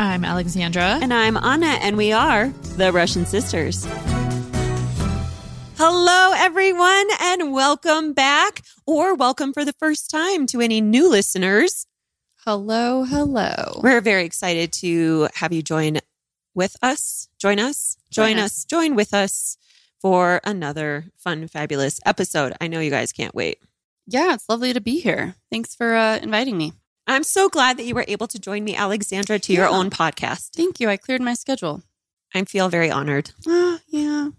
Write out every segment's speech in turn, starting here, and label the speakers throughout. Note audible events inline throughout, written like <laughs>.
Speaker 1: I'm Alexandra.
Speaker 2: And I'm Anna, and we are The Russian Sisters. Hello, everyone, and welcome back, or welcome for the first time to any new listeners.
Speaker 1: Hello, hello.
Speaker 2: We're very excited to have you join with us, join us, join,
Speaker 1: Join
Speaker 2: us.
Speaker 1: us.
Speaker 2: join with us for another fun, fabulous episode. I know you guys can't wait.
Speaker 1: Yeah, it's lovely to be here. Thanks for uh, inviting me.
Speaker 2: I'm so glad that you were able to join me, Alexandra, to your own podcast.
Speaker 1: Thank you. I cleared my schedule.
Speaker 2: I feel very honored.
Speaker 1: Ah, yeah.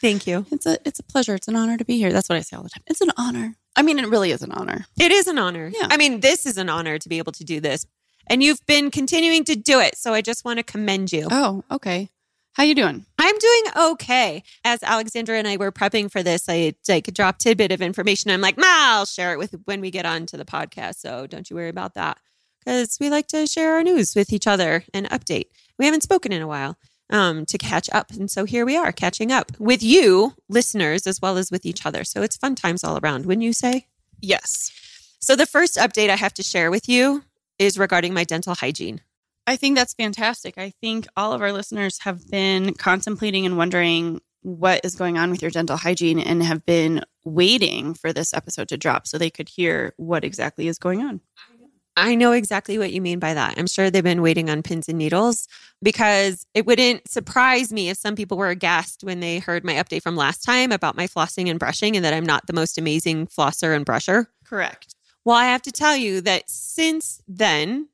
Speaker 2: Thank you.
Speaker 1: It's a it's a pleasure. It's an honor to be here. That's what I say all the time. It's an honor. I mean, it really is an honor.
Speaker 2: It is an honor.
Speaker 1: Yeah.
Speaker 2: I mean, this is an honor to be able to do this. And you've been continuing to do it. So I just want to commend you.
Speaker 1: Oh, okay. How you doing?
Speaker 2: I'm doing okay. As Alexandra and I were prepping for this, I like dropped tidbit of information. I'm like, Ma, I'll share it with when we get on to the podcast. So don't you worry about that. Because we like to share our news with each other and update. We haven't spoken in a while um, to catch up. And so here we are catching up with you, listeners, as well as with each other. So it's fun times all around, wouldn't you say?
Speaker 1: Yes.
Speaker 2: So the first update I have to share with you is regarding my dental hygiene.
Speaker 1: I think that's fantastic. I think all of our listeners have been contemplating and wondering what is going on with your dental hygiene and have been waiting for this episode to drop so they could hear what exactly is going on.
Speaker 2: I know exactly what you mean by that. I'm sure they've been waiting on pins and needles because it wouldn't surprise me if some people were aghast when they heard my update from last time about my flossing and brushing and that I'm not the most amazing flosser and brusher.
Speaker 1: Correct.
Speaker 2: Well, I have to tell you that since then,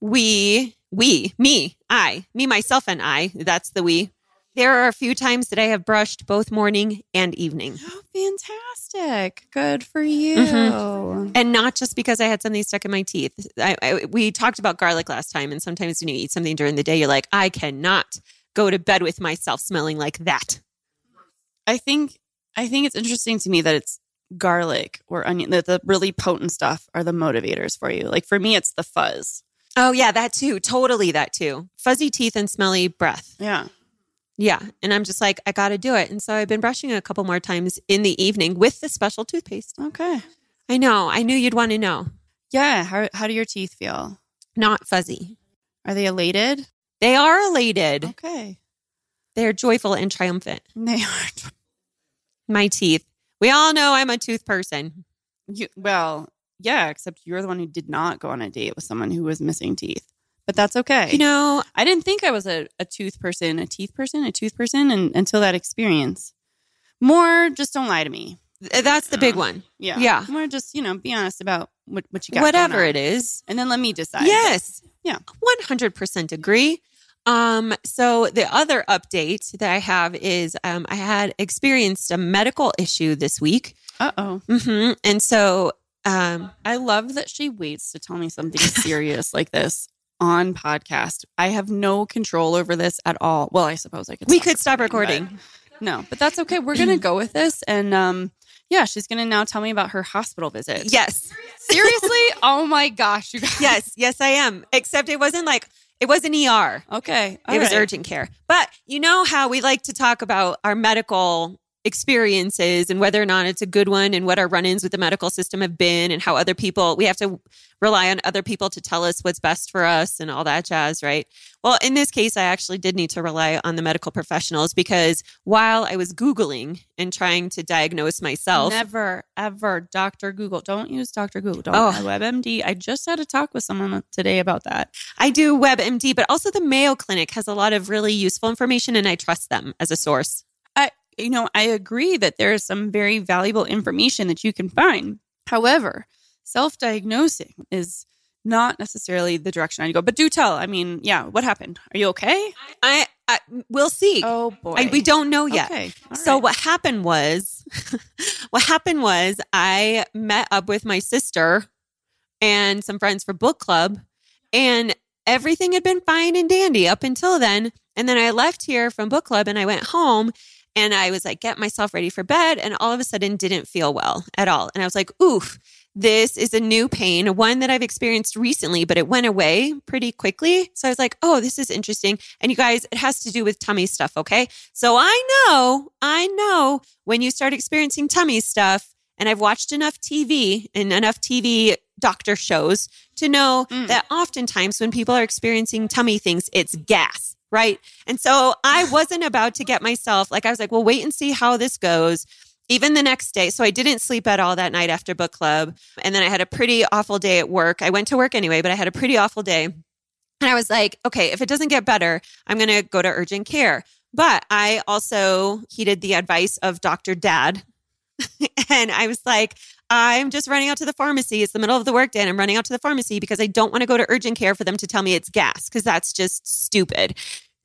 Speaker 2: we, we, me, I, me, myself, and I, that's the we, there are a few times that I have brushed both morning and evening.
Speaker 1: Oh, <gasps> fantastic. Good for you.
Speaker 2: Mhm. And not just because I had something stuck in my teeth. I, I, we talked about garlic last time, and sometimes when you eat something during the day, you're like, I cannot go to bed with myself smelling like that.
Speaker 1: I think I think it's interesting to me that it's garlic or onion that the really potent stuff are the motivators for you. Like for me it's the fuzz.
Speaker 2: Oh, yeah, that too. Totally that too. Fuzzy teeth and smelly breath.
Speaker 1: Yeah.
Speaker 2: Yeah. And I'm just like, I got to do it. And so I've been brushing a couple more times in the evening with the special toothpaste.
Speaker 1: Okay.
Speaker 2: I know. I knew you'd want to know.
Speaker 1: Yeah, how how do your teeth feel?
Speaker 2: Not fuzzy.
Speaker 1: Are they elated?
Speaker 2: They are elated.
Speaker 1: Okay.
Speaker 2: They're joyful and triumphant. <laughs>
Speaker 1: They are
Speaker 2: My teeth. We all know I'm a tooth person.
Speaker 1: you, well, yeah, except you're the one who did not go on a date with someone who was missing teeth. But that's okay.
Speaker 2: You know,
Speaker 1: I didn't think I was a, a tooth person, a teeth person, a tooth person and, until that experience. More just don't lie to me.
Speaker 2: th- that's the big one.
Speaker 1: Yeah.
Speaker 2: Yeah.
Speaker 1: More just, you know, be honest about what, what you got.
Speaker 2: Whatever it is.
Speaker 1: And then let me decide.
Speaker 2: Yes.
Speaker 1: Yeah.
Speaker 2: 100% agree. Um, so the other update that I have is um, I had experienced a medical issue this week.
Speaker 1: Uh oh.
Speaker 2: Mm-hmm. And so um,
Speaker 1: I love that she waits to tell me something <laughs> serious like this on podcast. I have no control over this at all. Well, I suppose I could.
Speaker 2: we could stop recording.
Speaker 1: but no, but that's okay. We're gonna go with this, and um, yeah, she's gonna now tell me about her hospital visit.
Speaker 2: Yes.
Speaker 1: seriously. <laughs> oh my gosh, you guys.
Speaker 2: Yes. Yes, I am. Except it wasn't like, it was an ER.
Speaker 1: Okay.
Speaker 2: it
Speaker 1: all
Speaker 2: was
Speaker 1: right.
Speaker 2: urgent care. But you know how we like to talk about our medical experiences and whether or not it's a good one and what our run-ins with the medical system have been and how other people we have to rely on other people to tell us what's best for us and all that jazz, right? Well, in this case I actually did need to rely on the medical professionals because while I was googling and trying to diagnose myself,
Speaker 1: Never, ever, Doctor Google. Don't use Doctor Google. Don't
Speaker 2: Oh.
Speaker 1: WebMD. I just had a talk with someone today about that.
Speaker 2: I do WebMD, but also the Mayo Clinic has a lot of really useful information and I trust them as a source.
Speaker 1: You know, I agree that there is some very valuable information that you can find. However, self-diagnosing is not necessarily the direction I go. But do tell. I mean, yeah, what happened? Are you okay?
Speaker 2: I, I we'll see.
Speaker 1: Oh boy,
Speaker 2: I, we don't know yet.
Speaker 1: Okay.
Speaker 2: So
Speaker 1: right.
Speaker 2: what happened was, <laughs> what happened was I met up with my sister and some friends for book club, and everything had been fine and dandy up until then. And then I left here from book club and I went home and I was like, get myself ready for bed. And all of a sudden didn't feel well at all. And I was like, oof, this is a new pain, one that I've experienced recently, but it went away pretty quickly. So I was like, oh, this is interesting. And you guys, it has to do with tummy stuff. Okay. So I know, I know when you start experiencing tummy stuff, and I've watched enough TV and enough TV doctor shows to know mm. that oftentimes when people are experiencing tummy things, it's gas, right? And so I wasn't about to get myself like, I was like, well, wait and see how this goes. Even the next day. So I didn't sleep at all that night after book club. And then I had a pretty awful day at work. I went to work anyway, but I had a pretty awful day. And I was like, okay, if it doesn't get better, I'm going to go to urgent care. But I also heeded the advice of Dr. Dad, <laughs> and I was like, I'm just running out to the pharmacy. It's the middle of the workday and I'm running out to the pharmacy because I don't want to go to urgent care for them to tell me it's gas because that's just stupid.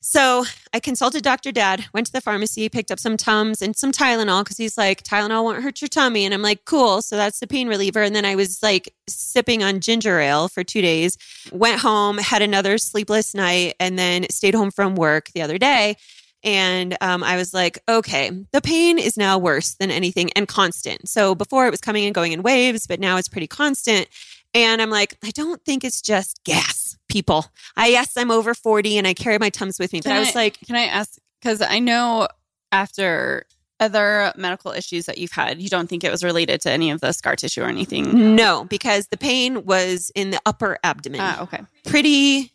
Speaker 2: So I consulted Dr. Dad, went to the pharmacy, picked up some Tums and some Tylenol because he's like, Tylenol won't hurt your tummy. And I'm like, cool. So that's the pain reliever. And then I was like sipping on ginger ale for two days, went home, had another sleepless night, and then stayed home from work the other day. And um, I was like, okay, the pain is now worse than anything and constant. So before it was coming and going in waves, but now it's pretty constant. And I'm like, I don't think it's just gas, people. I yes, I'm over 40 and I carry my Tums with me. But
Speaker 1: can
Speaker 2: I was like,
Speaker 1: can I ask? Because I know after other medical issues that you've had, you don't think it was related to any of the scar tissue or anything?
Speaker 2: No, because the pain was in the upper abdomen.
Speaker 1: Ah, okay.
Speaker 2: Pretty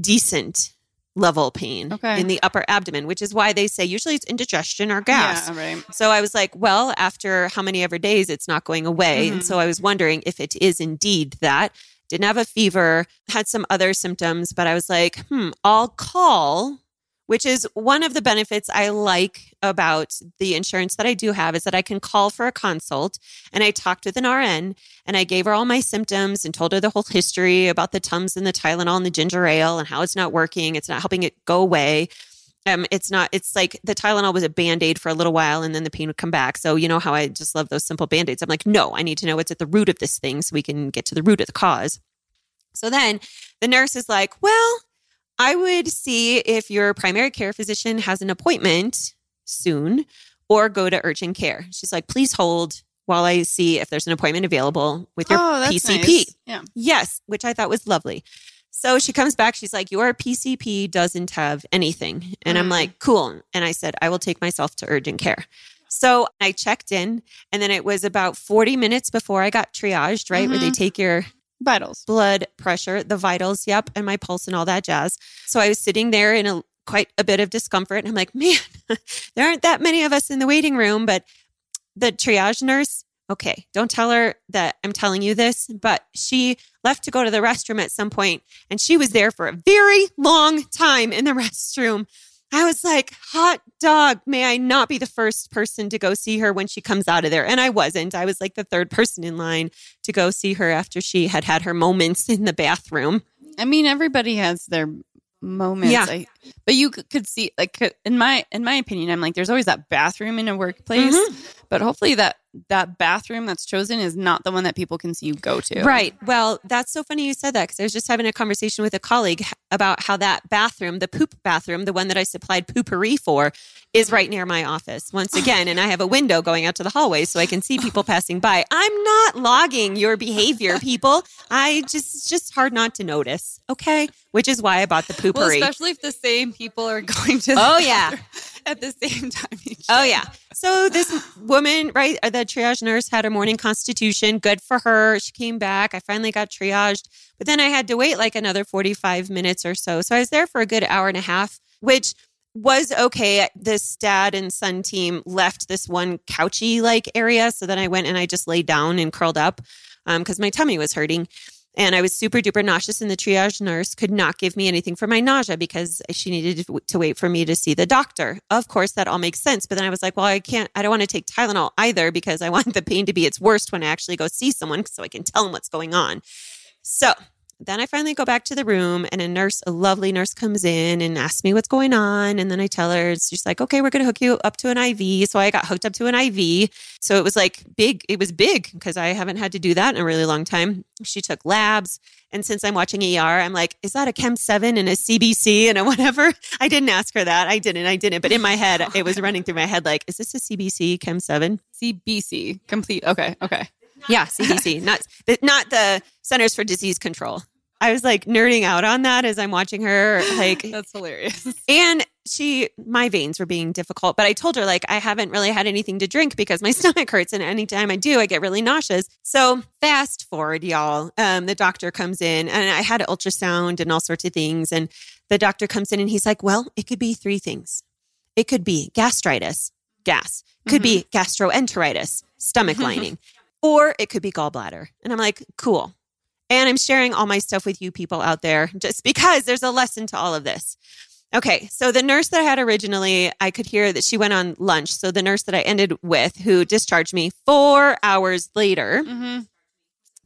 Speaker 2: decent level pain
Speaker 1: okay.
Speaker 2: in the upper abdomen, which is why they say usually it's indigestion or gas.
Speaker 1: Yeah, right.
Speaker 2: So I was like, well, after how many ever days, it's not going away. Mm-hmm. And so I was wondering if it is indeed that. Didn't have a fever, had some other symptoms, but I was like, hmm, I'll call which is one of the benefits I like about the insurance that I do have is that I can call for a consult. And I talked with an RN and I gave her all my symptoms and told her the whole history about the Tums and the Tylenol and the ginger ale and how it's not working. It's not helping it go away. Um, it's not, it's like the Tylenol was a band aid for a little while and then the pain would come back. So, you know how I just love those simple band aids. I'm like, no, I need to know what's at the root of this thing so we can get to the root of the cause. So then the nurse is like, well, I would see if your primary care physician has an appointment soon or go to urgent care. She's like, please hold while I see if there's an appointment available with your
Speaker 1: oh,
Speaker 2: PCP.
Speaker 1: Nice. Yeah.
Speaker 2: Yes, which I thought was lovely. So she comes back. She's like, Your PCP doesn't have anything. And mm. I'm like, Cool. And I said, I will take myself to urgent care. So I checked in, and then it was about 40 minutes before I got triaged, right? Mm-hmm. Where they mm-hmm. take your
Speaker 1: vitals,
Speaker 2: blood pressure, the vitals, yep, and my pulse and all that jazz. So I was sitting there in a quite a bit of discomfort and I'm like, <laughs> man, there aren't that many of us in the waiting room, but the triage nurse, okay, don't tell her that I'm telling you this, but she left to go to the restroom at some point and she was there for a very long time in the <laughs> restroom. I was like, hot dog, may I not be the first person to go see her when she comes out of there? And I wasn't. I was like the third person in line to go see her after she had had her moments in the bathroom.
Speaker 1: I mean, everybody has their moments.
Speaker 2: Yeah.
Speaker 1: I, but you could see, like, in my in my opinion, I'm like, there's always that bathroom in a workplace, mm-hmm. but hopefully that that bathroom that's chosen is not the one that people can see you go to.
Speaker 2: Right. Well, that's so funny you said that because I was just having a conversation with a colleague about how that bathroom, the poop bathroom, the one that I supplied Poo-Pourri for, is right near my office once again. and I have a window going out to the hallway so I can see people passing by. I'm not logging your behavior, people. I just, it's just hard not to notice. Okay. Which is why I bought the Poo-Pourri.
Speaker 1: Well, especially if the same people are <laughs> going to.
Speaker 2: Oh, yeah.
Speaker 1: At the same time.
Speaker 2: oh, yeah. So this woman, right, uh, the triage nurse had her morning constitution. Good for her. She came back. I finally got triaged. But then I had to wait like another 45 minutes or so. So I was there for a good hour and a half, which was okay. This dad and son team left this one couchy like area. So then I went and I just laid down and curled up because um, my tummy was hurting. And I was super duper nauseous, and the triage nurse could not give me anything for my nausea because she needed to wait for me to see the doctor. Of course, that all makes sense. But then I was like, well, I can't, I don't want to take Tylenol either because I want <laughs> the pain to be its worst when I actually go see someone so I can tell them what's going on. So then I finally go back to the room and a nurse, a lovely nurse comes in and asks me what's going on. And then I tell her, she's like, okay, we're going to hook you up to an IV. So I got hooked up to an IV. So it was like big, it was big because I haven't had to do that in a really long time. She took labs. And since I'm watching ER, I'm like, is that a Chem 7 and a CBC and a whatever? <laughs> I didn't ask her that. I didn't. I didn't. But in my head, it was running through my head like, is this a CBC Chem 7?
Speaker 1: CBC, complete. Okay. Okay.
Speaker 2: Yeah, CDC, not the, not the Centers for Disease Control. I was like nerding out on that as I'm watching her. Like, <laughs>
Speaker 1: That's hilarious.
Speaker 2: and she, my veins were being difficult, but I told her like I haven't really had anything to drink because my <laughs> stomach hurts, and anytime I do, I get really nauseous. So fast forward, y'all. Um, the doctor comes in, and I had an ultrasound and all sorts of things, and the doctor comes in, and he's like, "Well, it could be three things. It could be gastritis, gas. Could be gastroenteritis, stomach <laughs> lining." or it could be gallbladder. And I'm like, cool. And I'm sharing all my stuff with you people out there just because there's a lesson to all of this. Okay, so the nurse that I had originally, I could hear that she went on lunch. So the nurse that I ended with, who discharged me four hours later.
Speaker 1: Mm-hmm.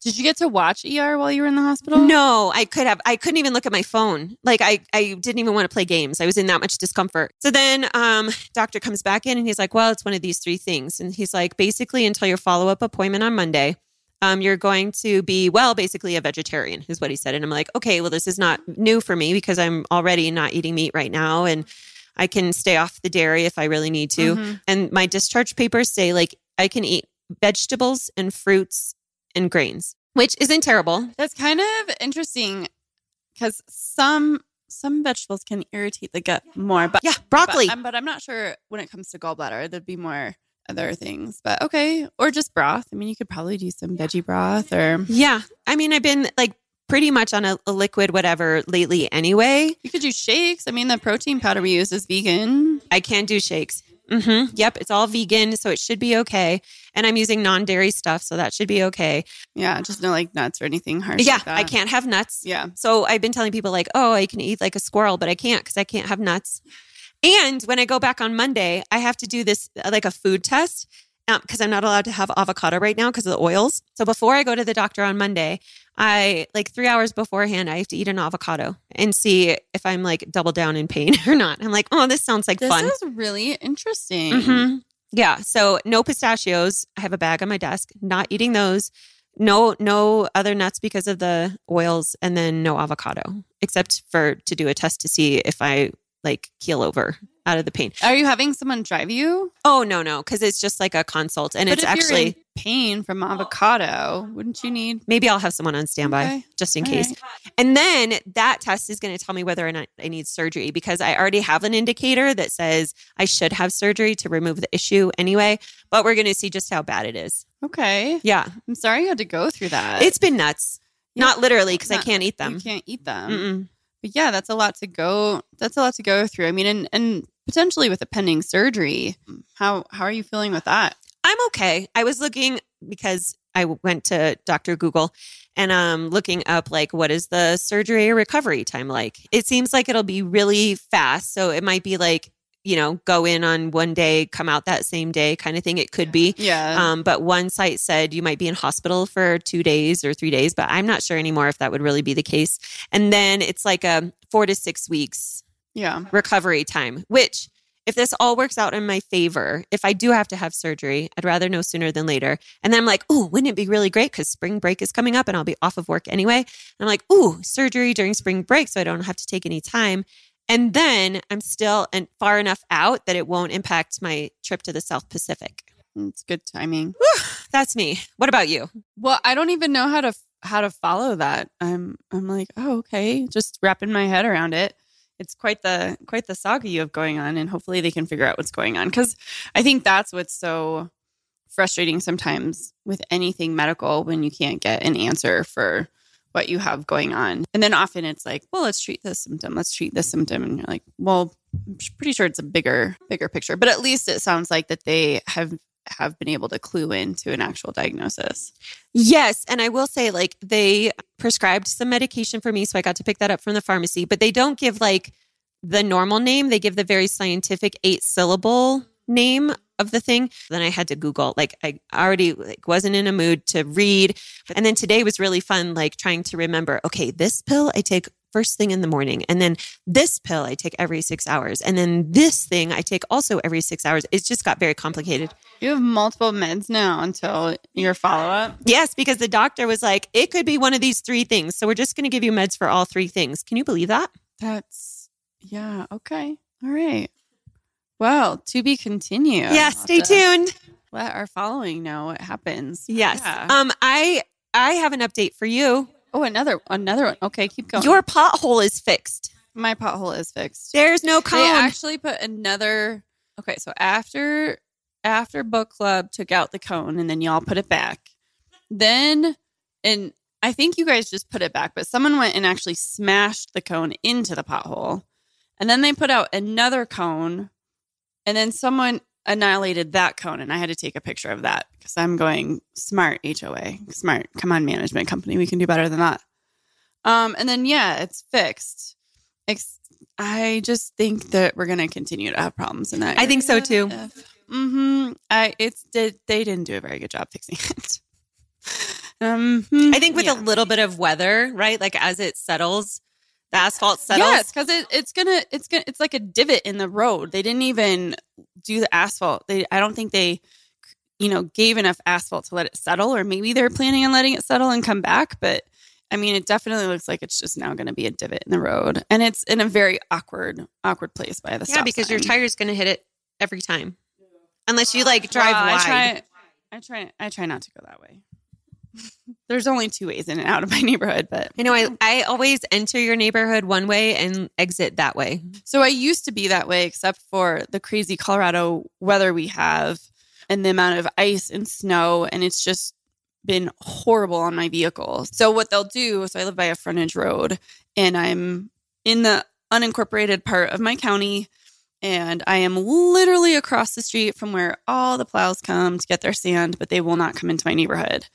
Speaker 1: Did you get to watch ER while you were in the hospital?
Speaker 2: No, I could have. I couldn't even look at my phone. Like I, I didn't even want to play games. I was in that much discomfort. So then, um, doctor comes back in and he's like, "Well, it's one of these three things." And he's like, basically, until your follow up appointment on Monday, um, you're going to be well, basically a vegetarian, is what he said. And I'm like, okay, well, this is not new for me because I'm already not eating meat right now, and I can stay off the dairy if I really need to.
Speaker 1: Mhm.
Speaker 2: And my discharge papers say like I can eat vegetables and fruits and grains, which isn't terrible.
Speaker 1: That's kind of interesting because some some vegetables can irritate the gut more. But
Speaker 2: Yeah, broccoli.
Speaker 1: But, um, but I'm not sure when it comes to gallbladder, there'd be more other things. But okay, or just broth. I mean, you could probably do some veggie broth or
Speaker 2: Yeah. I mean, I've been like pretty much on a, a liquid whatever lately anyway.
Speaker 1: you could do shakes. I mean, the protein powder we use is vegan.
Speaker 2: I can't do shakes. Mm-hmm. Yep. It's all vegan. So it should be okay. And I'm using non dairy stuff. So that should be okay.
Speaker 1: Yeah, just no like nuts or anything harsh.
Speaker 2: yeah.
Speaker 1: like that.
Speaker 2: I can't have nuts.
Speaker 1: Yeah.
Speaker 2: So I've been telling people like, oh, I can eat like a squirrel, but I can't because I can't have nuts. And when I go back on Monday, I have to do this uh, like a food test because I'm not allowed to have avocado right now because of the oils. So before I go to the doctor on Monday, I like three hours beforehand, I have to eat an avocado and see if I'm like double down in pain <laughs> or not. I'm like, oh, this sounds like
Speaker 1: This
Speaker 2: fun.
Speaker 1: is really interesting.
Speaker 2: Mhm. Yeah. So no pistachios. I have a bag on my desk. Not eating those. No, no other nuts because of the oils, and then no avocado, except for to do a test to see if I like keel over out of the pain.
Speaker 1: Are you having someone drive you?
Speaker 2: Oh no, no, because it's just like a consult, and
Speaker 1: but
Speaker 2: it's actually
Speaker 1: pain from avocado, wouldn't you need?
Speaker 2: maybe I'll have someone on standby
Speaker 1: Okay.
Speaker 2: just in
Speaker 1: All
Speaker 2: case.
Speaker 1: right.
Speaker 2: And then that test is going to tell me whether or not I need surgery because I already have an indicator that says I should have surgery to remove the issue anyway. But we're going to see just how bad it is.
Speaker 1: Okay.
Speaker 2: Yeah.
Speaker 1: I'm sorry you had to go through that.
Speaker 2: It's been nuts.
Speaker 1: Yeah.
Speaker 2: Not literally because I can't eat them.
Speaker 1: You can't eat them.
Speaker 2: Mm-mm.
Speaker 1: But yeah, that's a lot to go. That's a lot to go through. I mean, and and potentially with a pending surgery, how how are you feeling with that?
Speaker 2: I'm okay. I was looking because I went to Dr. Google and um looking up like what is the surgery recovery time like. It seems like it'll be really fast. So it might be like, you know, go in on one day, come out that same day kind of thing. It could be.
Speaker 1: Yeah.
Speaker 2: Um, but one site said you might be in hospital for two days or three days, but I'm not sure anymore if that would really be the case. And then it's like a four to six weeks
Speaker 1: yeah.
Speaker 2: recovery time, which if this all works out in my favor, if I do have to have surgery, I'd rather know sooner than later. And then I'm like, oh, wouldn't it be really great? Because spring break is coming up and I'll be off of work anyway. And I'm like, ooh, surgery during spring break so I don't have to take any time. And then I'm still and far enough out that it won't impact my trip to the South Pacific.
Speaker 1: Mm, it's good timing.
Speaker 2: That's me. What about you?
Speaker 1: Well, I don't even know how to how to follow that. I'm I'm like, oh, okay, just wrapping my head around it. It's quite the quite the saga you have going on, and hopefully they can figure out what's going on. Because I think that's what's so frustrating sometimes with anything medical when you can't get an answer for what you have going on. And then often it's like, well, let's treat this symptom. Let's treat this symptom. And you're like, well, I'm pretty sure it's a bigger, bigger picture. But at least it sounds like that they have have been able to clue into an actual diagnosis.
Speaker 2: Yes. And I will say, like, they prescribed some medication for me. So I got to pick that up from the pharmacy, but they don't give like the normal name. They give the very scientific eight syllable name of the thing. Then I had to Google. Like I already like wasn't in a mood to read. And then today was really fun, like trying to remember, okay, this pill I take first thing in the morning. And then this pill I take every six hours. And then this thing I take also every six hours. It just got very complicated.
Speaker 1: You have multiple meds now until your follow up.
Speaker 2: Yes, because the doctor was like, it could be one of these three things. So we're just going to give you meds for all three things. Can you believe that?
Speaker 1: That's, yeah, okay. All right. Well, to be continued.
Speaker 2: Yeah, stay tuned.
Speaker 1: Let our following know what happens.
Speaker 2: Yes.
Speaker 1: Yeah.
Speaker 2: Um, I I have an update for you.
Speaker 1: Oh, another another one. Okay, keep going.
Speaker 2: Your pothole is fixed.
Speaker 1: my pothole is fixed.
Speaker 2: There's no cone.
Speaker 1: They actually put another. Okay, so after after book club took out the cone and then y'all put it back, then and I think you guys just put it back, but someone went and actually smashed the cone into the pothole, and then they put out another cone, and then someone annihilated that cone, and I had to take a picture of that because I'm going smart HOA, smart. Come on, management company, we can do better than that. Um, and then yeah, it's fixed. Ex- I just think that we're gonna continue to have problems in that.
Speaker 2: I think so, too.
Speaker 1: Mm-hmm. I it's did they didn't do a very good job fixing it. um, <laughs>
Speaker 2: I think with
Speaker 1: yeah.
Speaker 2: a little bit of weather, right? Like as it settles, the asphalt settles.
Speaker 1: Yes, because it, it's gonna it's gonna it's like a divot in the road. They didn't even do the asphalt. They I don't think they you know gave enough asphalt to let it settle, or maybe they're planning on letting it settle and come back. But I mean, it definitely looks like it's just now going to be a divot in the road, and it's in a very awkward awkward place by the
Speaker 2: Yeah, because your
Speaker 1: sign.
Speaker 2: tire's going to hit it every time, unless you like drive
Speaker 1: Well,
Speaker 2: wide.
Speaker 1: I try, I try I try not to go that way. There's only two ways in and out of my neighborhood, but
Speaker 2: I know. I I always enter your neighborhood one way and exit that way.
Speaker 1: So I used to be that way, except for the crazy Colorado weather we have and the amount of ice and snow. And it's just been horrible on my vehicle. So what they'll do, so I live by a frontage road and I'm in the unincorporated part of my county. And I am literally across the street from where all the plows come to get their sand, but they will not come into my neighborhood.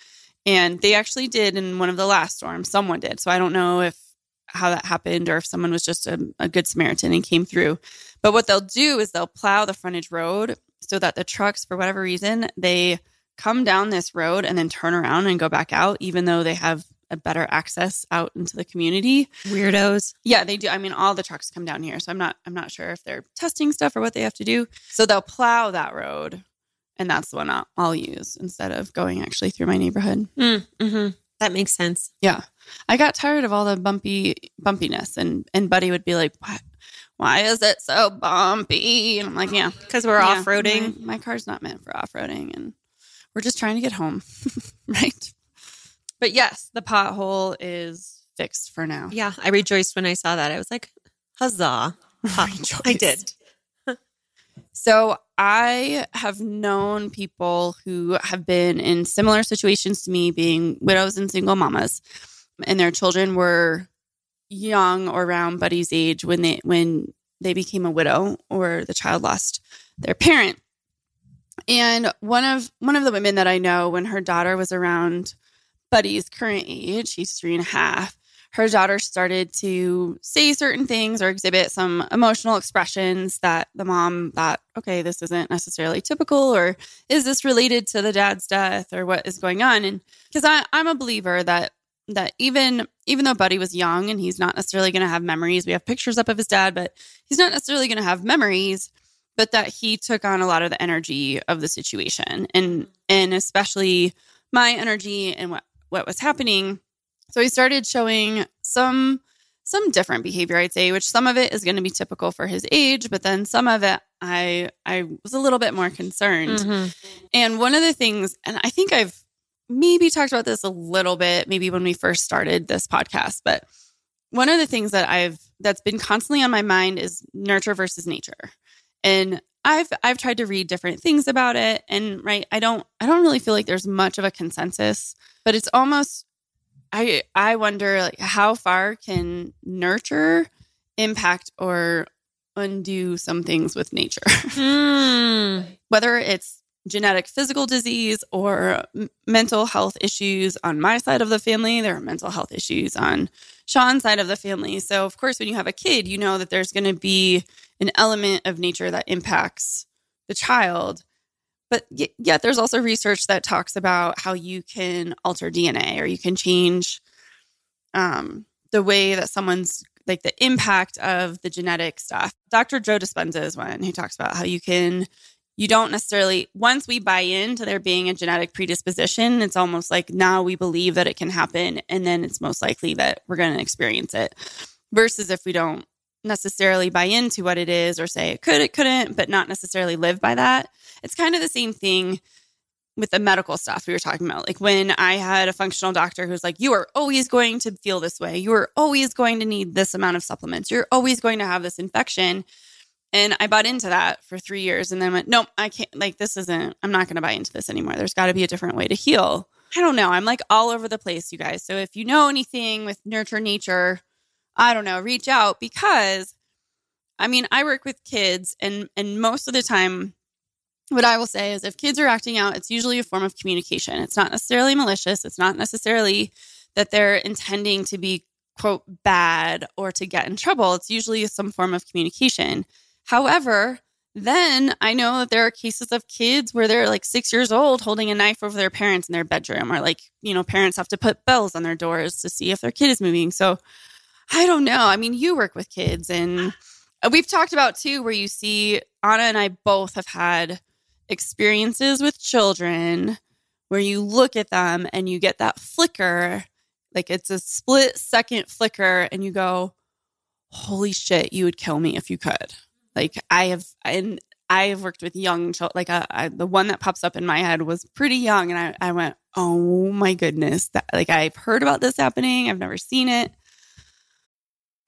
Speaker 1: And they actually did in one of the last storms. Someone did. So I don't know if how that happened or if someone was just a, a good Samaritan and came through. But what they'll do is they'll plow the frontage road so that the trucks, for whatever reason, they come down this road and then turn around and go back out, even though they have a better access out into the community.
Speaker 2: Weirdos.
Speaker 1: Yeah, they do. I mean, all the trucks come down here, so I'm not. I'm not sure if they're testing stuff or what they have to do. So they'll plow that road, and that's the one I'll, I'll use instead of going actually through my neighborhood.
Speaker 2: Mm, hmm That makes sense.
Speaker 1: Yeah. I got tired of all the bumpy bumpiness and and Buddy would be like, "What? Why is it so bumpy?" And I'm like, "Yeah,
Speaker 2: Because we're
Speaker 1: yeah,
Speaker 2: off roading.
Speaker 1: My, my car's not meant for off-roading and we're just trying to get home." <laughs> right? But yes, the pothole is fixed for now.
Speaker 2: Yeah, I rejoiced when I saw that. I was like, huzzah. <laughs> I did. <laughs>
Speaker 1: So I have known people who have been in similar situations to me, being widows and single mamas, and their children were young or around Buddy's age when they when they became a widow or the child lost their parent. And one of one of the women that I know, when her daughter was around Buddy's current age, she's three and a half, her daughter started to say certain things or exhibit some emotional expressions that the mom thought, okay, this isn't necessarily typical, or is this related to the dad's death, or what is going on? And because I'm a believer that that even even though Buddy was young and he's not necessarily going to have memories, we have pictures up of his dad, but he's not necessarily going to have memories. But that he took on a lot of the energy of the situation, and and especially my energy and what what was happening so he started showing some some different behavior, I'd say, which some of it is going to be typical for his age, but then some of it I I was a little bit more concerned.
Speaker 2: Mhm.
Speaker 1: And one of the things, and I think I've maybe talked about this a little bit, maybe when we first started this podcast, but one of the things that I've that's been constantly on my mind is nurture versus nature. And I've I've tried to read different things about it and right I don't I don't really feel like there's much of a consensus, but it's almost I I wonder like how far can nurture impact or undo some things with nature. <laughs>
Speaker 2: Mm.
Speaker 1: Whether it's genetic physical disease or m- mental health issues on my side of the family, there are mental health issues on Sean's side of the family. So of course when you have a kid, you know that there's going to be an element of nature that impacts the child. But yet there's also research that talks about how you can alter DNA or you can change um, the way that someone's like the impact of the genetic stuff. Dr. Joe Dispenza is one who talks about how you can you don't necessarily once we buy into there being a genetic predisposition it's almost like now we believe that it can happen and then it's most likely that we're going to experience it versus if we don't necessarily buy into what it is or say it could it couldn't but not necessarily live by that it's kind of the same thing with the medical stuff we were talking about like when i had a functional doctor who's like you are always going to feel this way you are always going to need this amount of supplements you're always going to have this infection and I bought into that for three years and then went, nope, I can't, like, this isn't, I'm not going to buy into this anymore. There's got to be a different way to heal. I don't know. I'm like all over the place, you guys. So if you know anything with nurture nature, I don't know, reach out because I mean, I work with kids and and most of the time what I will say is if kids are acting out, it's usually a form of communication. It's not necessarily malicious. It's not necessarily that they're intending to be quote bad or to get in trouble. It's usually some form of communication. However, then I know that there are cases of kids where they're like six years old holding a knife over their parents in their bedroom, or like, you know, parents have to put bells on their doors to see if their kid is moving. So I don't know. I mean, you work with kids, and <sighs> we've talked about too, where you see Anna and I both have had experiences with children where you look at them and you get that flicker, like it's a split second flicker, and you go, Holy shit, you would kill me if you could. Like I have, and I have worked with young children. Like a, uh, the one that pops up in my head was pretty young, and I, I went, "Oh my goodness!" That like I've heard about this happening. I've never seen it.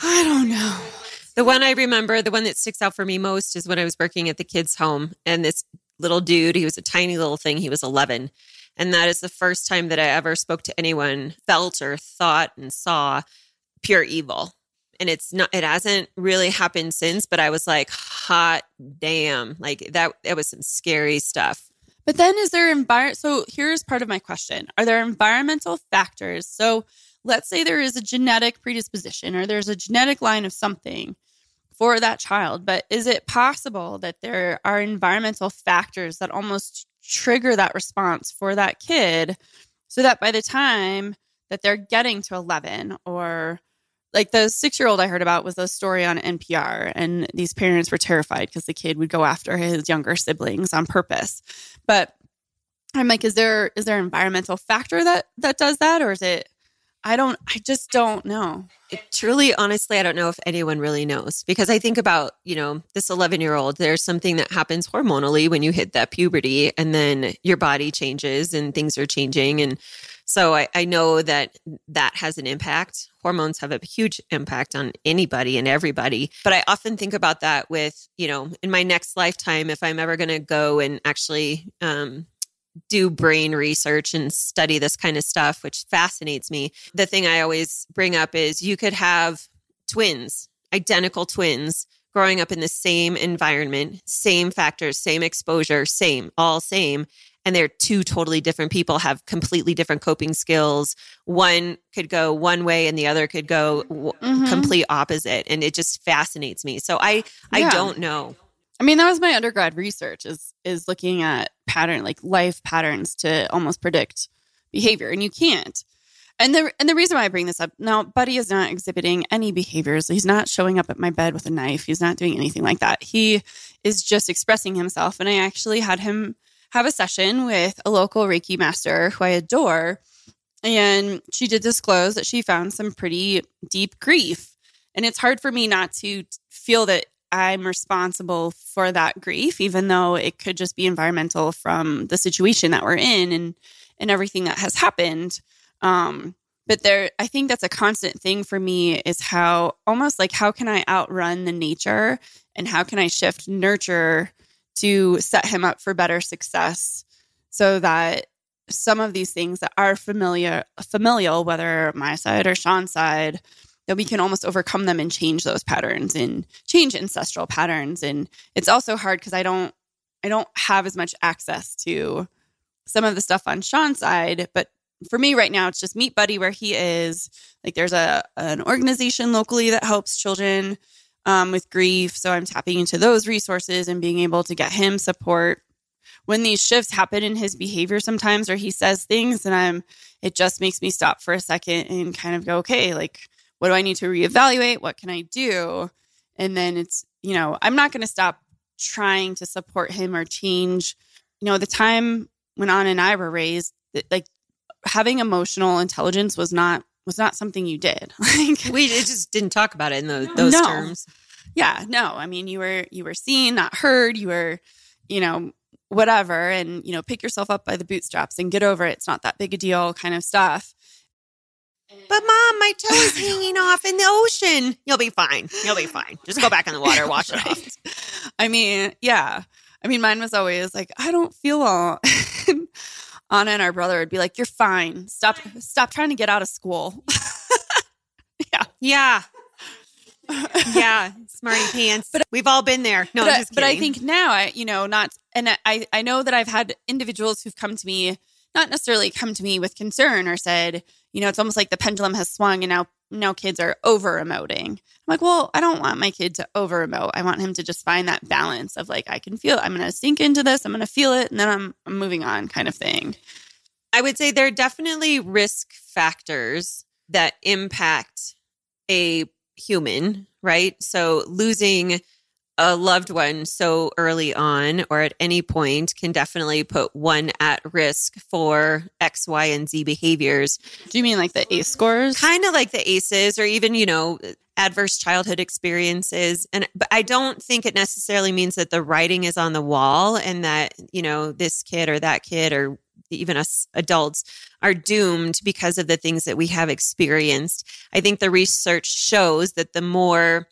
Speaker 1: I don't know.
Speaker 2: The one I remember, the one that sticks out for me most is when I was working at the kids' home and this little dude, he was a tiny little thing, he was 11. And that is the first time that I ever spoke to anyone, felt or thought and saw pure evil. And it's not, it hasn't really happened since, but I was like, hot damn. Like that, that was some scary stuff.
Speaker 1: But then is there environment? So here's part of my question Are there environmental factors? So, let's say there is a genetic predisposition or there's a genetic line of something for that child, but is it possible that there are environmental factors that almost trigger that response for that kid so that by the time that they're getting to 11 or like the six year old I heard about was a story on NPR, and these parents were terrified because the kid would go after his younger siblings on purpose. But I'm like, is there is there an environmental factor that that does that, or is it I don't, I just don't know.
Speaker 2: It truly, honestly, I don't know if anyone really knows because I think about, you know, this 11 year old, there's something that happens hormonally when you hit that puberty and then your body changes and things are changing. And so I, I know that that has an impact. Hormones have a huge impact on anybody and everybody. But I often think about that with, you know, in my next lifetime, if I'm ever going to go and actually, um, do brain research and study this kind of stuff, which fascinates me. The thing I always bring up is you could have twins, identical twins, growing up in the same environment, same factors, same exposure, same, all same. And they're two totally different people, have completely different coping skills. One could go one way and the other could go mm-hmm. complete opposite. And it just fascinates me. So I, yeah. I don't know.
Speaker 1: I mean, that was my undergrad research is is looking at pattern like life patterns to almost predict behavior, and you can't. And the and the reason why I bring this up now, Buddy is not exhibiting any behaviors. He's not showing up at my bed with a knife. He's not doing anything like that. He is just expressing himself. And I actually had him have a session with a local Reiki master who I adore. And she did disclose that she found some pretty deep grief. And it's hard for me not to feel that I'm responsible for that grief, even though it could just be environmental from the situation that we're in and and everything that has happened. Um, but there, I think that's a constant thing for me is how almost like how can I outrun the nature and how can I shift nurture to set him up for better success so that some of these things that are familiar familial whether my side or Sean's side that we can almost overcome them and change those patterns and change ancestral patterns. And it's also hard because I don't I don't have as much access to some of the stuff on Sean's side but for me right now it's just meet buddy where he is. Like there's a an organization locally that helps children um, with grief. So i'm tapping into those resources and being able to get him support. When these shifts happen in his behavior sometimes or he says things and i'm it just makes me stop for a second and kind of go okay like what do i need to reevaluate what can i do and then it's you know i'm not going to stop trying to support him or change you know the time when Anna and I were raised, like having emotional intelligence was not was not something you did. <laughs>
Speaker 2: like we just didn't talk about it in the, those no. terms.
Speaker 1: Yeah, no. I mean, you were you were seen, not heard. You were, you know, whatever, and you know, pick yourself up by the bootstraps and get over it. It's not that big a deal, kind of stuff.
Speaker 2: But mom, my toe is <laughs> hanging off in the ocean. You'll be fine. You'll be fine. Just go back in the water, <laughs> wash right. it off.
Speaker 1: I mean, yeah. I mean, mine was always like, I don't feel well. <laughs> Anna and our brother would be like, "You're fine. Stop. Stop trying to get out of school."
Speaker 2: yeah. Yeah. yeah, smarty pants. But we've all been there. No,
Speaker 1: but, but I think now, I you know, not and I I know that I've had individuals who've come to me, not necessarily come to me with concern or said, you know, it's almost like the pendulum has swung and now now kids are over emoting. I'm like, well, I don't want my kid to over emote. I want him to just find that balance of like, I can feel, I'm going to sink into this, I'm going to feel it, and then I'm, I'm moving on kind of thing.
Speaker 2: I would say there are definitely risk factors that impact a human, right? So losing a loved one so early on or at any point can definitely put one at risk for X, Y, and Z behaviors.
Speaker 1: Do you mean like the ACE scores?
Speaker 2: Kind of like the ACEs or even, you know, adverse childhood experiences. And but I don't think it necessarily means that the writing is on the wall and that, you know, this kid or that kid or even us adults are doomed because of the things that we have experienced. I think the research shows that the more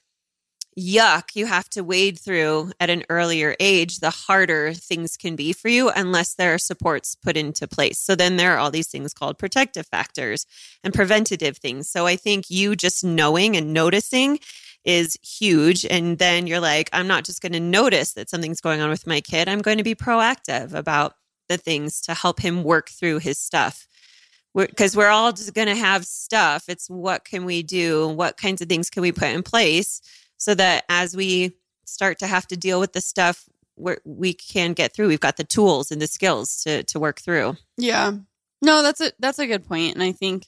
Speaker 2: yuck you have to wade through at an earlier age, the harder things can be for you unless there are supports put into place. So then there are all these things called protective factors and preventative things. So I think you just knowing and noticing is huge. And then you're like, I'm not just going to notice that something's going on with my kid, I'm going to be proactive about the things to help him work through his stuff because we're, all just going to have stuff. It's what can we do? What kinds of things can we put in place so that as we start to have to deal with the stuff we can get through, we've got the tools and the skills to to work through.
Speaker 1: Yeah. No, that's a that's a good point, and I think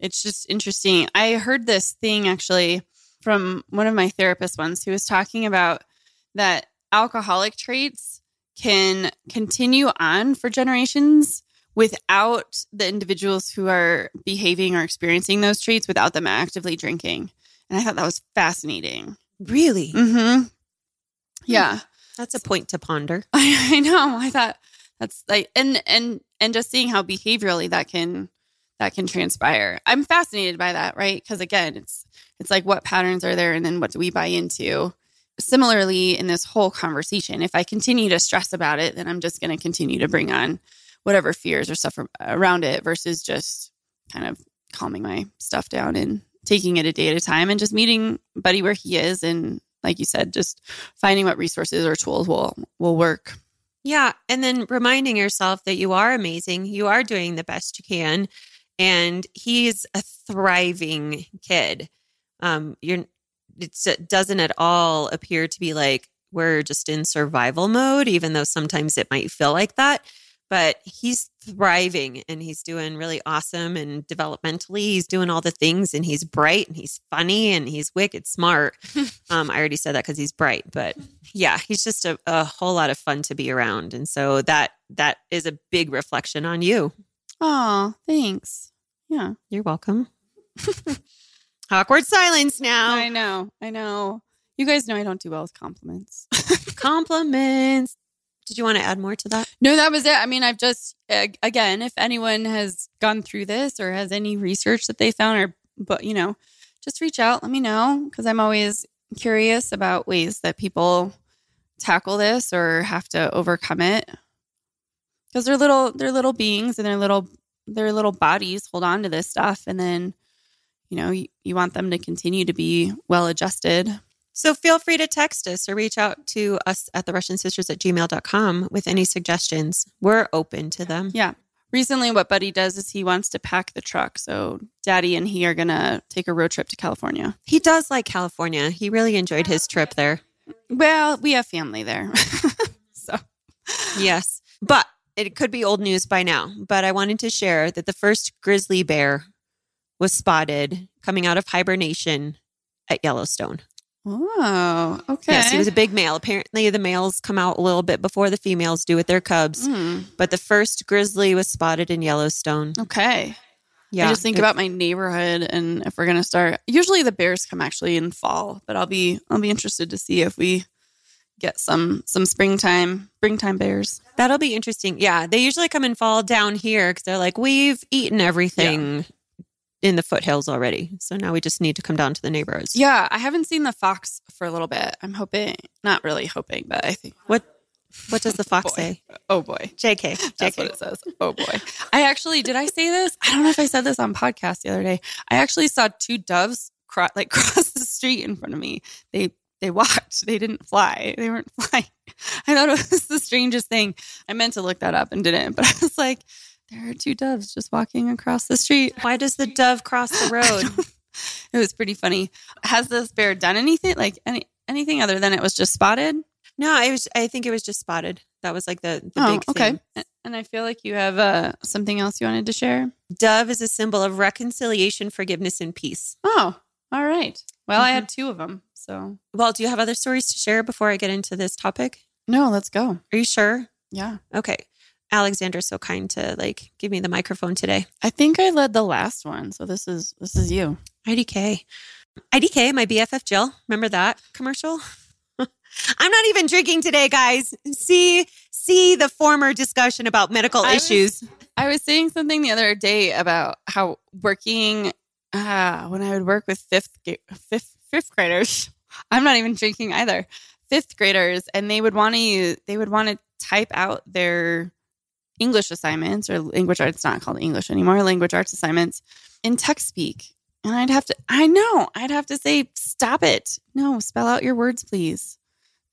Speaker 1: it's just interesting. I heard this thing actually from one of my therapists once who was talking about that alcoholic traits can continue on for generations without the individuals who are behaving or experiencing those traits without them actively drinking. And I thought that was fascinating.
Speaker 2: Really?
Speaker 1: Mm-hmm. Yeah.
Speaker 2: That's a point to ponder. <laughs>
Speaker 1: I, I know. I thought that's like and and and just seeing how behaviorally that can that can transpire. I'm fascinated by that, right? Because again, it's it's like what patterns are there and then what do we buy into? Similarly, in this whole conversation, if I continue to stress about it, then I'm just going to continue to bring on whatever fears or stuff around it versus just kind of calming my stuff down and taking it a day at a time and just meeting Buddy where he is and like you said, just finding what resources or tools will will work.
Speaker 2: Yeah, and then reminding yourself that you are amazing, you are doing the best you can, and he's a thriving kid. Um, you're it doesn't at all appear to be like we're just in survival mode, even though sometimes it might feel like that. But he's thriving and he's doing really awesome and developmentally he's doing all the things and he's bright and he's funny and he's wicked smart <laughs> um, i already said that because he's bright but yeah he's just a, a whole lot of fun to be around and so that that is a big reflection on you
Speaker 1: Oh, thanks. Yeah.
Speaker 2: you're welcome <laughs> awkward silence now
Speaker 1: I know. I know. You guys know I don't do well with compliments. <laughs>
Speaker 2: compliments did you want to add more to that
Speaker 1: no, that was it. I mean, I've just, again, if anyone has gone through this or has any research that they found, or, but, you know, just reach out, let me know, because I'm always curious about ways that people tackle this or have to overcome it. Because they're little, they're little beings and they're little, their little bodies hold on to this stuff. And then, you know, you, you want them to continue to be well adjusted.
Speaker 2: So feel free to text us or reach out to us at the Russian Sisters at gmail.com with any suggestions. We're open to them.
Speaker 1: Yeah. Recently, what Buddy does is he wants to pack the truck. So, Daddy and he are going to take a road trip to California.
Speaker 2: He does like California. He really enjoyed his trip there.
Speaker 1: Well, we have family there. <laughs> so,
Speaker 2: Yes. But it could be old news by now. But I wanted to share that the first grizzly bear was spotted coming out of hibernation at Yellowstone.
Speaker 1: Oh, okay.
Speaker 2: Yes, he was a big male. Apparently, the males come out a little bit before the females do with their cubs.
Speaker 1: Mm,
Speaker 2: But the first grizzly was spotted in Yellowstone.
Speaker 1: okay.
Speaker 2: Yeah.
Speaker 1: I just think about my neighborhood and if we're going to start. Usually the bears come actually in fall, but I'll be I'll be interested to see if we get some some springtime springtime bears.
Speaker 2: That'll be interesting. Yeah, they usually come in fall down here because they're like, we've eaten everything in the foothills already. So now we just need to come down to the neighborhoods.
Speaker 1: Yeah, I haven't seen the fox for a little bit. I'm hoping, not really hoping, but I think.
Speaker 2: What What does the fox
Speaker 1: Boy.
Speaker 2: say?
Speaker 1: Oh boy,
Speaker 2: JK.
Speaker 1: that's what
Speaker 2: JK.
Speaker 1: it says. Oh boy, I actually did. I say this. I don't know if I said this on podcast the other day. I actually saw two doves cro- like <laughs> cross the street in front of me. They they walked. They didn't fly. They weren't <laughs> flying. I thought it was the strangest thing. I meant to look that up and didn't, but <laughs> I was like, there are two doves just walking across the street.
Speaker 2: Why does the dove cross the <laughs> road?
Speaker 1: It was pretty funny. Has this bear done anything like any anything other than it was just spotted?
Speaker 2: no, I was. I think it was just spotted. That was like the, the
Speaker 1: oh,
Speaker 2: big
Speaker 1: okay.
Speaker 2: thing.
Speaker 1: And I feel like you have uh, something else you wanted to share.
Speaker 2: Dove is a symbol of reconciliation, forgiveness, and peace.
Speaker 1: Oh, all right. Well, I
Speaker 2: Mm-hmm.
Speaker 1: had two of them. So,
Speaker 2: Well, do you have other stories to share before I get into this topic?
Speaker 1: no, let's go.
Speaker 2: Are you sure?
Speaker 1: Yeah.
Speaker 2: Okay. Alexandra's so kind to like give me the microphone today.
Speaker 1: I think I led the last one. So this is this is you.
Speaker 2: IDK. IDK, my BFF Jill. Remember that commercial? <laughs> I'm not even drinking today, guys. See, see the former discussion about medical
Speaker 1: I was-
Speaker 2: issues.
Speaker 1: I was saying something the other day about how working uh, when I would work with fifth fifth fifth graders. <laughs> I'm not even drinking either. Fifth graders, and they would want to they would want to type out their English assignments or language arts. It's not called English anymore. Language arts assignments in text speak, and I'd have to. I know I'd have to say stop it. No, spell out your words, please.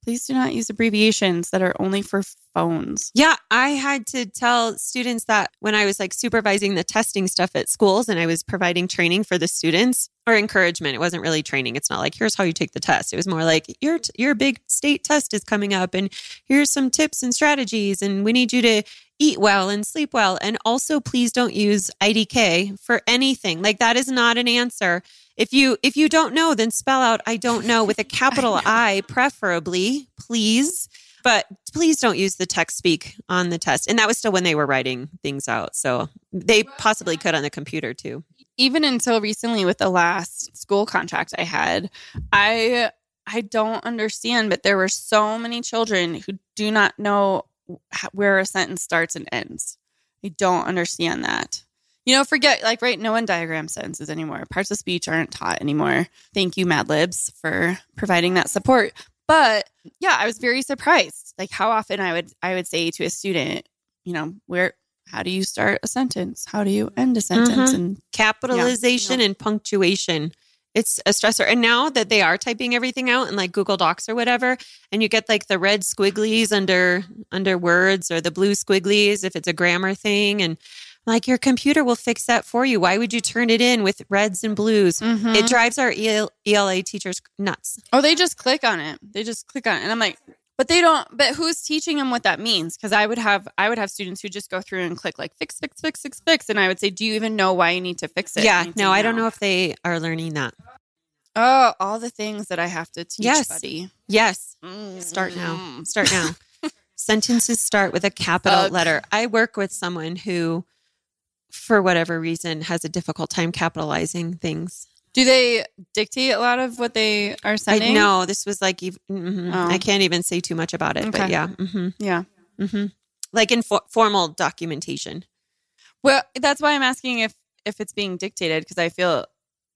Speaker 1: Please do not use abbreviations that are only for phones.
Speaker 2: Yeah, I had to tell students that when I was like supervising the testing stuff at schools and I was providing training for the students or encouragement. It wasn't really training. It's not like here's how you take the test. It was more like your your big state test is coming up and here's some tips and strategies and we need you to eat well and sleep well and also please don't use IDK for anything. Like that is not an answer. If you if you don't know then spell out I don't know with a <laughs> capital I preferably, please but please don't use the text speak on the test. And that was still when they were writing things out. So they possibly could on the computer too.
Speaker 1: even until recently with the last school contract I had, I I don't understand, but there were so many children who do not know where a sentence starts and ends. I don't understand that. You know, forget like right, no one diagrams sentences anymore. Parts of speech aren't taught anymore. Thank you, Mad Libs, for providing that support. But yeah, I was very surprised. Like how often I would I would say to a student, you know, where how do you start a sentence? How do you end a sentence?
Speaker 2: Mhm.
Speaker 1: And
Speaker 2: Capitalization and punctuation. It's a stressor. And now that they are typing everything out in like Google Docs or whatever, and you get like the red squigglies under under words or the blue squigglies if it's a grammar thing. And like your computer will fix that for you. Why would you turn it in with reds and blues?
Speaker 1: Mhm.
Speaker 2: It drives our ELA teachers nuts.
Speaker 1: Oh, they just click on it. They just click on it. And I'm like, But they don't. But who's teaching them what that means? Because I would have I would have students who just go through and click like fix fix fix fix fix, and I would say, "Do you even know why you need to fix it?"
Speaker 2: Yeah, no, I don't know if they are learning that.
Speaker 1: Oh, all the things that I have to teach,
Speaker 2: Yes.
Speaker 1: buddy.
Speaker 2: Yes. Start now. Start now. <laughs> Sentences start with a capital
Speaker 1: Ugh.
Speaker 2: letter. I work with someone who, for whatever reason, has a difficult time capitalizing things.
Speaker 1: Do they dictate a lot of what they are saying?
Speaker 2: I
Speaker 1: sending?
Speaker 2: know this was like, mhm.
Speaker 1: Oh.
Speaker 2: I can't even say too much about it, but
Speaker 1: Okay.
Speaker 2: yeah. hmm
Speaker 1: Yeah.
Speaker 2: hmm Like in for- formal documentation.
Speaker 1: Well, that's why I'm asking if if it's being dictated because I feel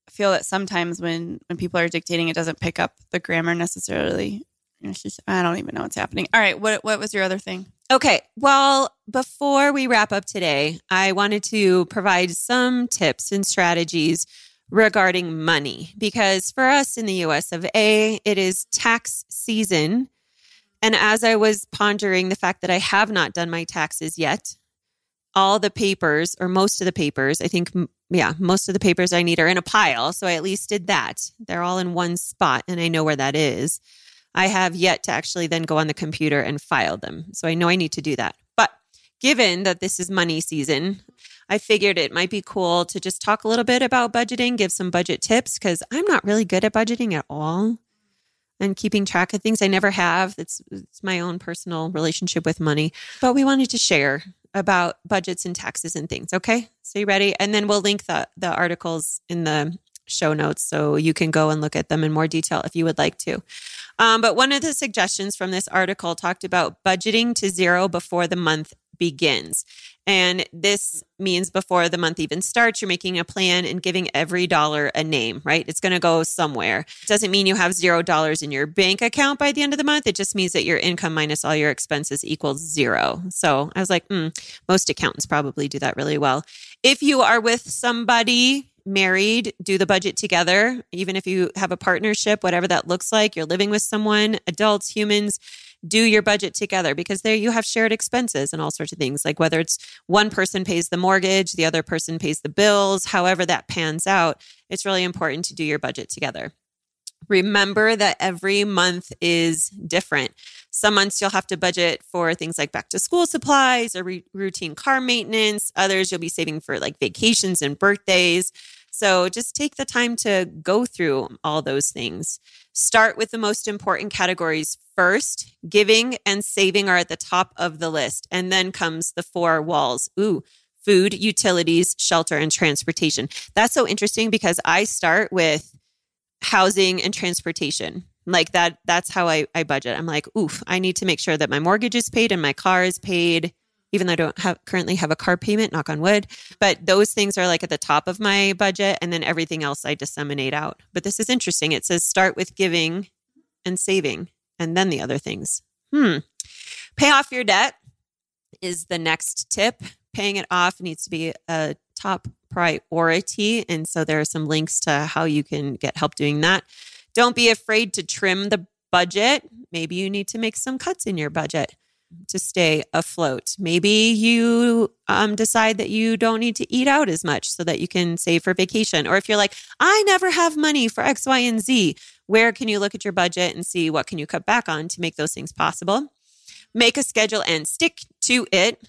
Speaker 1: feel that sometimes when when people are dictating, it doesn't pick up the grammar necessarily. It's just I don't even know what's happening. All right, what what was your other thing?
Speaker 2: Okay. Well, before we wrap up today, I wanted to provide some tips and strategies regarding money because for us in the US of A, it is tax season. And as I was pondering the fact that I have not done my taxes yet, all the papers or most of the papers, I think, yeah, most of the papers I need are in a pile. So I at least did that. They're all in one spot and I know where that is. I have yet to actually then go on the computer and file them. So I know I need to do that. But given that this is money season, I figured it might be cool to just talk a little bit about budgeting, give some budget tips because I'm not really good at budgeting at all and keeping track of things. I never have. It's, it's my own personal relationship with money. But we wanted to share about budgets and taxes and things. Okay. So you ready? And then we'll link the, the articles in the show notes so you can go and look at them in more detail if you would like to. Um, but one of the suggestions from this article talked about budgeting to zero before the month begins. And this means before the month even starts, you're making a plan and giving every dollar a name, right? It's going to go somewhere. It doesn't mean you have zero dollars in your bank account by the end of the month. It just means that your income minus all your expenses equals zero. So I was like, hmm, most accountants probably do that really well. If you are with somebody, married, do the budget together. Even if you have a partnership, whatever that looks like, you're living with someone, adults, humans, do your budget together because there you have shared expenses and all sorts of things. Like whether it's one person pays the mortgage, the other person pays the bills, however that pans out, it's really important to do your budget together. Remember that every month is different. Some months you'll have to budget for things like back to school supplies or re- routine car maintenance. Others you'll be saving for like vacations and birthdays. So just take the time to go through all those things. Start with the most important categories first. Giving and saving are at the top of the list. And then comes the four walls. Ooh, food, utilities, shelter, and transportation. That's so interesting because I start with housing and transportation like that that's how I, I budget i'm like oof i need to make sure that my mortgage is paid and my car is paid even though i don't have currently have a car payment knock on wood but those things are like at the top of my budget and then everything else i disseminate out but this is interesting it says start with giving and saving and then the other things hmm pay off your debt is the next tip paying it off needs to be a top priority. And so there are some links to how you can get help doing that. Don't be afraid to trim the budget. Maybe you need to make some cuts in your budget to stay afloat. Maybe you um, decide that you don't need to eat out as much so that you can save for vacation. Or if you're like, I never have money for X, Y, and Z, where can you look at your budget and see what can you cut back on to make those things possible? Make a schedule and stick to it.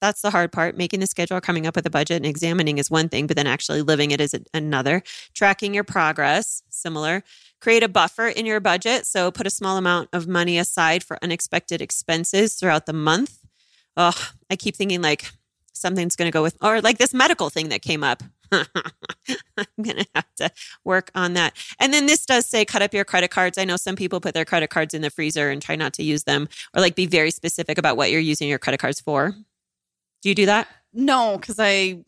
Speaker 2: That's the hard part. Making the schedule, coming up with a budget, and examining is one thing, but then actually living it is another. Tracking your progress, similar. Create a buffer in your budget. So put a small amount of money aside for unexpected expenses throughout the month. Oh, I keep thinking like something's going to go with, or like this medical thing that came up. <laughs> I'm going to have to work on that. And then this does say cut up your credit cards. I know some people put their credit cards in the freezer and try not to use them or like be very specific about what you're using your credit cards for. Do you do that?
Speaker 1: No, because I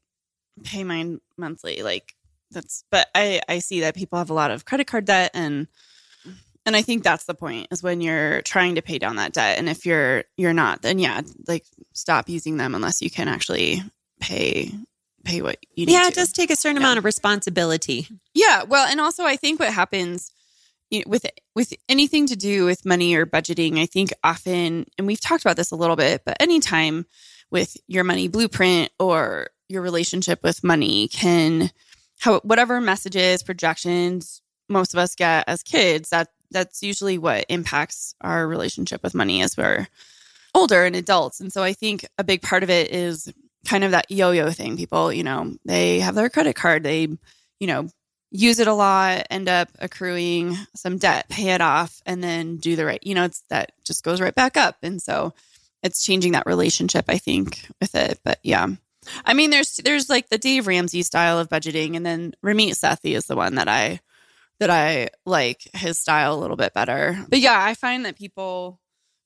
Speaker 1: pay mine monthly. Like that's, but I I see that people have a lot of credit card debt, and and I think that's the point is when you're trying to pay down that debt, and if you're you're not, then yeah, like stop using them unless you can actually pay pay what you need.
Speaker 2: Yeah,
Speaker 1: to.
Speaker 2: just take a certain
Speaker 1: Yeah.
Speaker 2: amount of responsibility.
Speaker 1: Yeah, well, and also I think what happens you know, with with anything to do with money or budgeting, I think often, and we've talked about this a little bit, but anytime with your money blueprint or your relationship with money can how whatever messages projections most of us get as kids that that's usually what impacts our relationship with money as we're older and adults. And so I think a big part of it is kind of that yo-yo thing. People, you know, they have their credit card, they, you know, use it a lot, end up accruing some debt, pay it off, and then do the right, you know, it's that just goes right back up. And so it's changing that relationship, I think, with it. But yeah. I mean, there's there's like the Dave Ramsey style of budgeting, and then Ramit Sethi is the one that I that I like his style a little bit better. But yeah, I find that people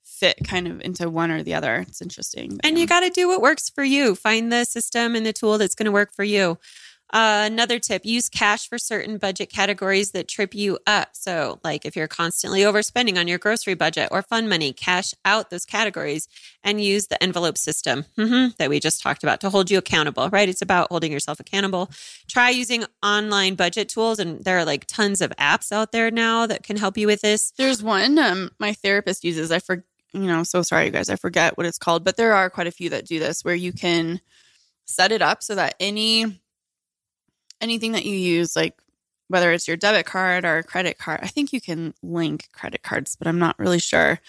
Speaker 1: fit kind of into one or the other. It's interesting.
Speaker 2: And you got to do what works for you. Find the system and the tool that's going to work for you. Uh, another tip use cash for certain budget categories that trip you up. So, like if you're constantly overspending on your grocery budget or fund money, cash out those categories and use the envelope system mm-hmm, that we just talked about to hold you accountable, right? It's about holding yourself accountable. Try using online budget tools, and there are like tons of apps out there now that can help you with this.
Speaker 1: There's one um, my therapist uses. I for you know, so sorry, you guys, I forget what it's called, but there are quite a few that do this where you can set it up so that any anything that you use, like whether it's your debit card or credit card, I think you can link credit cards, but I'm not really sure.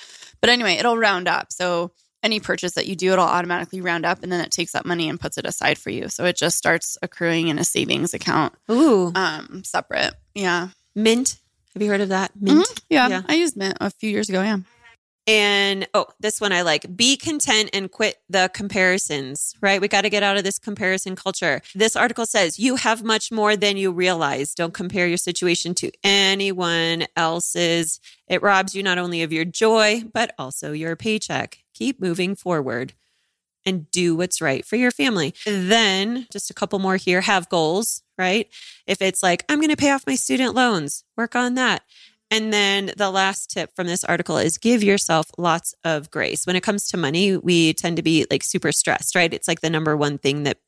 Speaker 1: But anyway, it'll round up. So any purchase that you do, it'll automatically round up and then it takes that money and puts it aside for you. So it just starts accruing in a savings account.
Speaker 2: Ooh.
Speaker 1: Um, separate. Yeah.
Speaker 2: Mint. Have you heard of that? Mint.
Speaker 1: Mm-hmm. Yeah, yeah. I used Mint a few years ago. Yeah.
Speaker 2: And oh, this one I like. Be content and quit the comparisons, right? We got to get out of this comparison culture. This article says you have much more than you realize. Don't compare your situation to anyone else's. It robs you not only of your joy, but also your paycheck. Keep moving forward and do what's right for your family. Then, just a couple more here have goals, right? If it's like, I'm going to pay off my student loans, work on that. And then the last tip from this article is give yourself lots of grace. When it comes to money, we tend to be like super stressed, right? It's like the number one thing that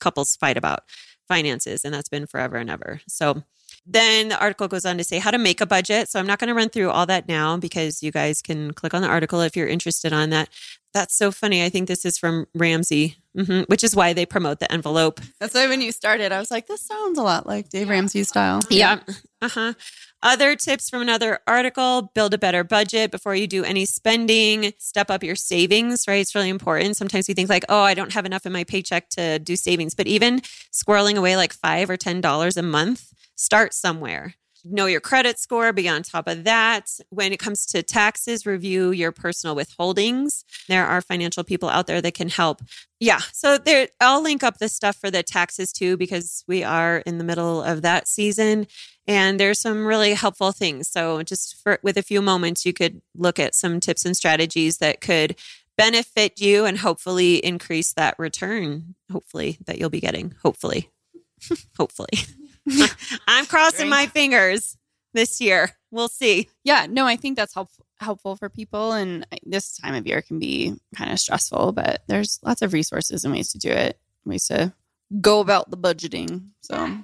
Speaker 2: couples fight about finances, and that's been forever and ever. So then the article goes on to say how to make a budget. So I'm not going to run through all that now because you guys can click on the article if you're interested on that. That's so funny. I think this is from Ramsey, mm-hmm, which is why they promote the envelope.
Speaker 1: That's why when you started, I was like, this sounds a lot like Dave Ramsey style.
Speaker 2: Yeah. Uh huh. Other tips from another article build a better budget before you do any spending, step up your savings, right? It's really important. Sometimes we think, like, oh, I don't have enough in my paycheck to do savings, but even squirreling away like five or $10 a month, start somewhere know your credit score, be on top of that. When it comes to taxes, review your personal withholdings. There are financial people out there that can help. Yeah. So there I'll link up the stuff for the taxes too because we are in the middle of that season and there's some really helpful things. So just for with a few moments you could look at some tips and strategies that could benefit you and hopefully increase that return hopefully that you'll be getting hopefully <laughs> hopefully <laughs> <laughs> I'm crossing Drink. my fingers this year. We'll see.
Speaker 1: Yeah, no, I think that's helpful helpful for people and this time of year can be kind of stressful, but there's lots of resources and ways to do it, ways to go about the budgeting. So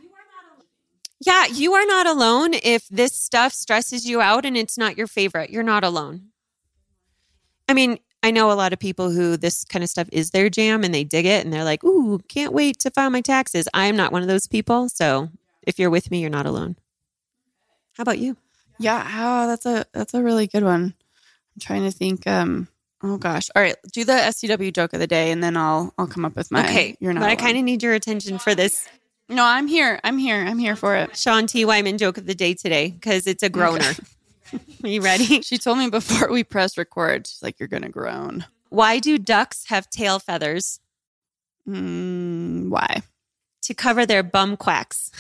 Speaker 2: yeah, you are not alone if this stuff stresses you out and it's not your favorite. You're not alone. I mean, I know a lot of people who this kind of stuff is their jam and they dig it and they're like, "Ooh, can't wait to file my taxes." I am not one of those people, so if you're with me, you're not alone. How about you?
Speaker 1: Yeah, oh, that's a that's a really good one. I'm trying to think. Um, oh gosh. All right, do the STW joke of the day, and then I'll I'll come up with my.
Speaker 2: Okay, you're not. But alone. I kind of need your attention for this.
Speaker 1: No, I'm here. I'm here. I'm here for it.
Speaker 2: Sean T. Wyman joke of the day today because it's a groaner. <laughs> Are you ready?
Speaker 1: She told me before we press record. She's like, "You're gonna groan."
Speaker 2: Why do ducks have tail feathers?
Speaker 1: Mm, why?
Speaker 2: To cover their bum quacks.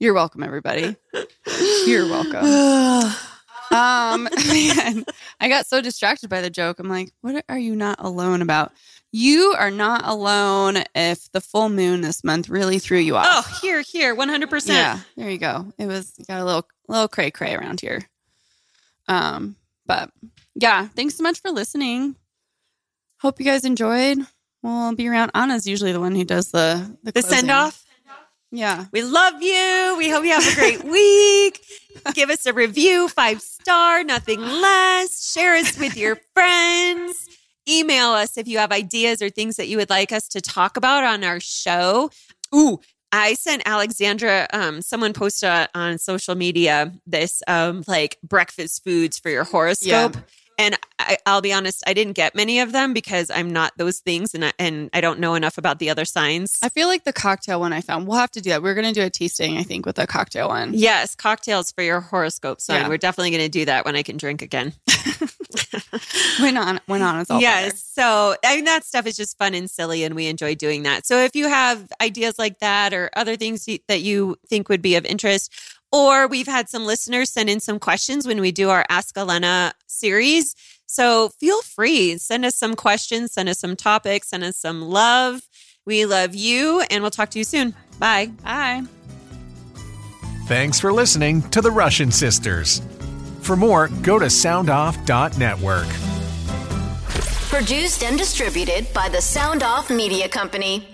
Speaker 1: You're welcome, everybody. You're welcome. <sighs> um, <laughs> man, I got so distracted by the joke. I'm like, what are you not alone about? You are not alone if the full moon this month really threw you off.
Speaker 2: Oh, here, here, 100%.
Speaker 1: Yeah, there you go. It was got a little little cray cray around here. Um, but yeah, thanks so much for listening. Hope you guys enjoyed. We'll be around. Anna's usually the one who does the
Speaker 2: the, the send off.
Speaker 1: Yeah.
Speaker 2: We love you. We hope you have a great <laughs> week. Give us a review, five star, nothing less. Share us with your <laughs> friends. Email us if you have ideas or things that you would like us to talk about on our show. Ooh, I sent Alexandra, um, someone posted on social media this um, like breakfast foods for your horoscope.
Speaker 1: Yeah.
Speaker 2: And I, I'll be honest, I didn't get many of them because I'm not those things, and I, and I don't know enough about the other signs.
Speaker 1: I feel like the cocktail one I found. We'll have to do that. We're going to do a tasting, I think, with the cocktail one.
Speaker 2: yes, cocktails for your horoscope sign.
Speaker 1: Yeah.
Speaker 2: We're definitely going to do that when I can drink again. <laughs>
Speaker 1: When on, when on, it's all
Speaker 2: yes. So I mean, that stuff is just fun and silly, and we enjoy doing that. So if you have ideas like that or other things that you think would be of interest, or we've had some listeners send in some questions when we do our Ask Elena series. So feel free, send us some questions, send us some topics, send us some love. We love you, and we'll talk to you soon. Bye.
Speaker 1: Bye.
Speaker 3: Thanks for listening to the Russian Sisters. For more, go to soundoff.network.
Speaker 4: Produced and distributed by the Sound Off Media Company.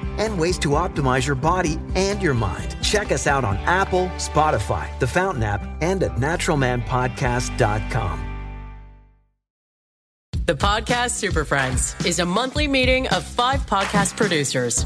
Speaker 5: and ways to optimize your body and your mind. Check us out on Apple, Spotify, the Fountain app, and at naturalmanpodcast.com.
Speaker 6: The Podcast Super Friends is a monthly meeting of five podcast producers.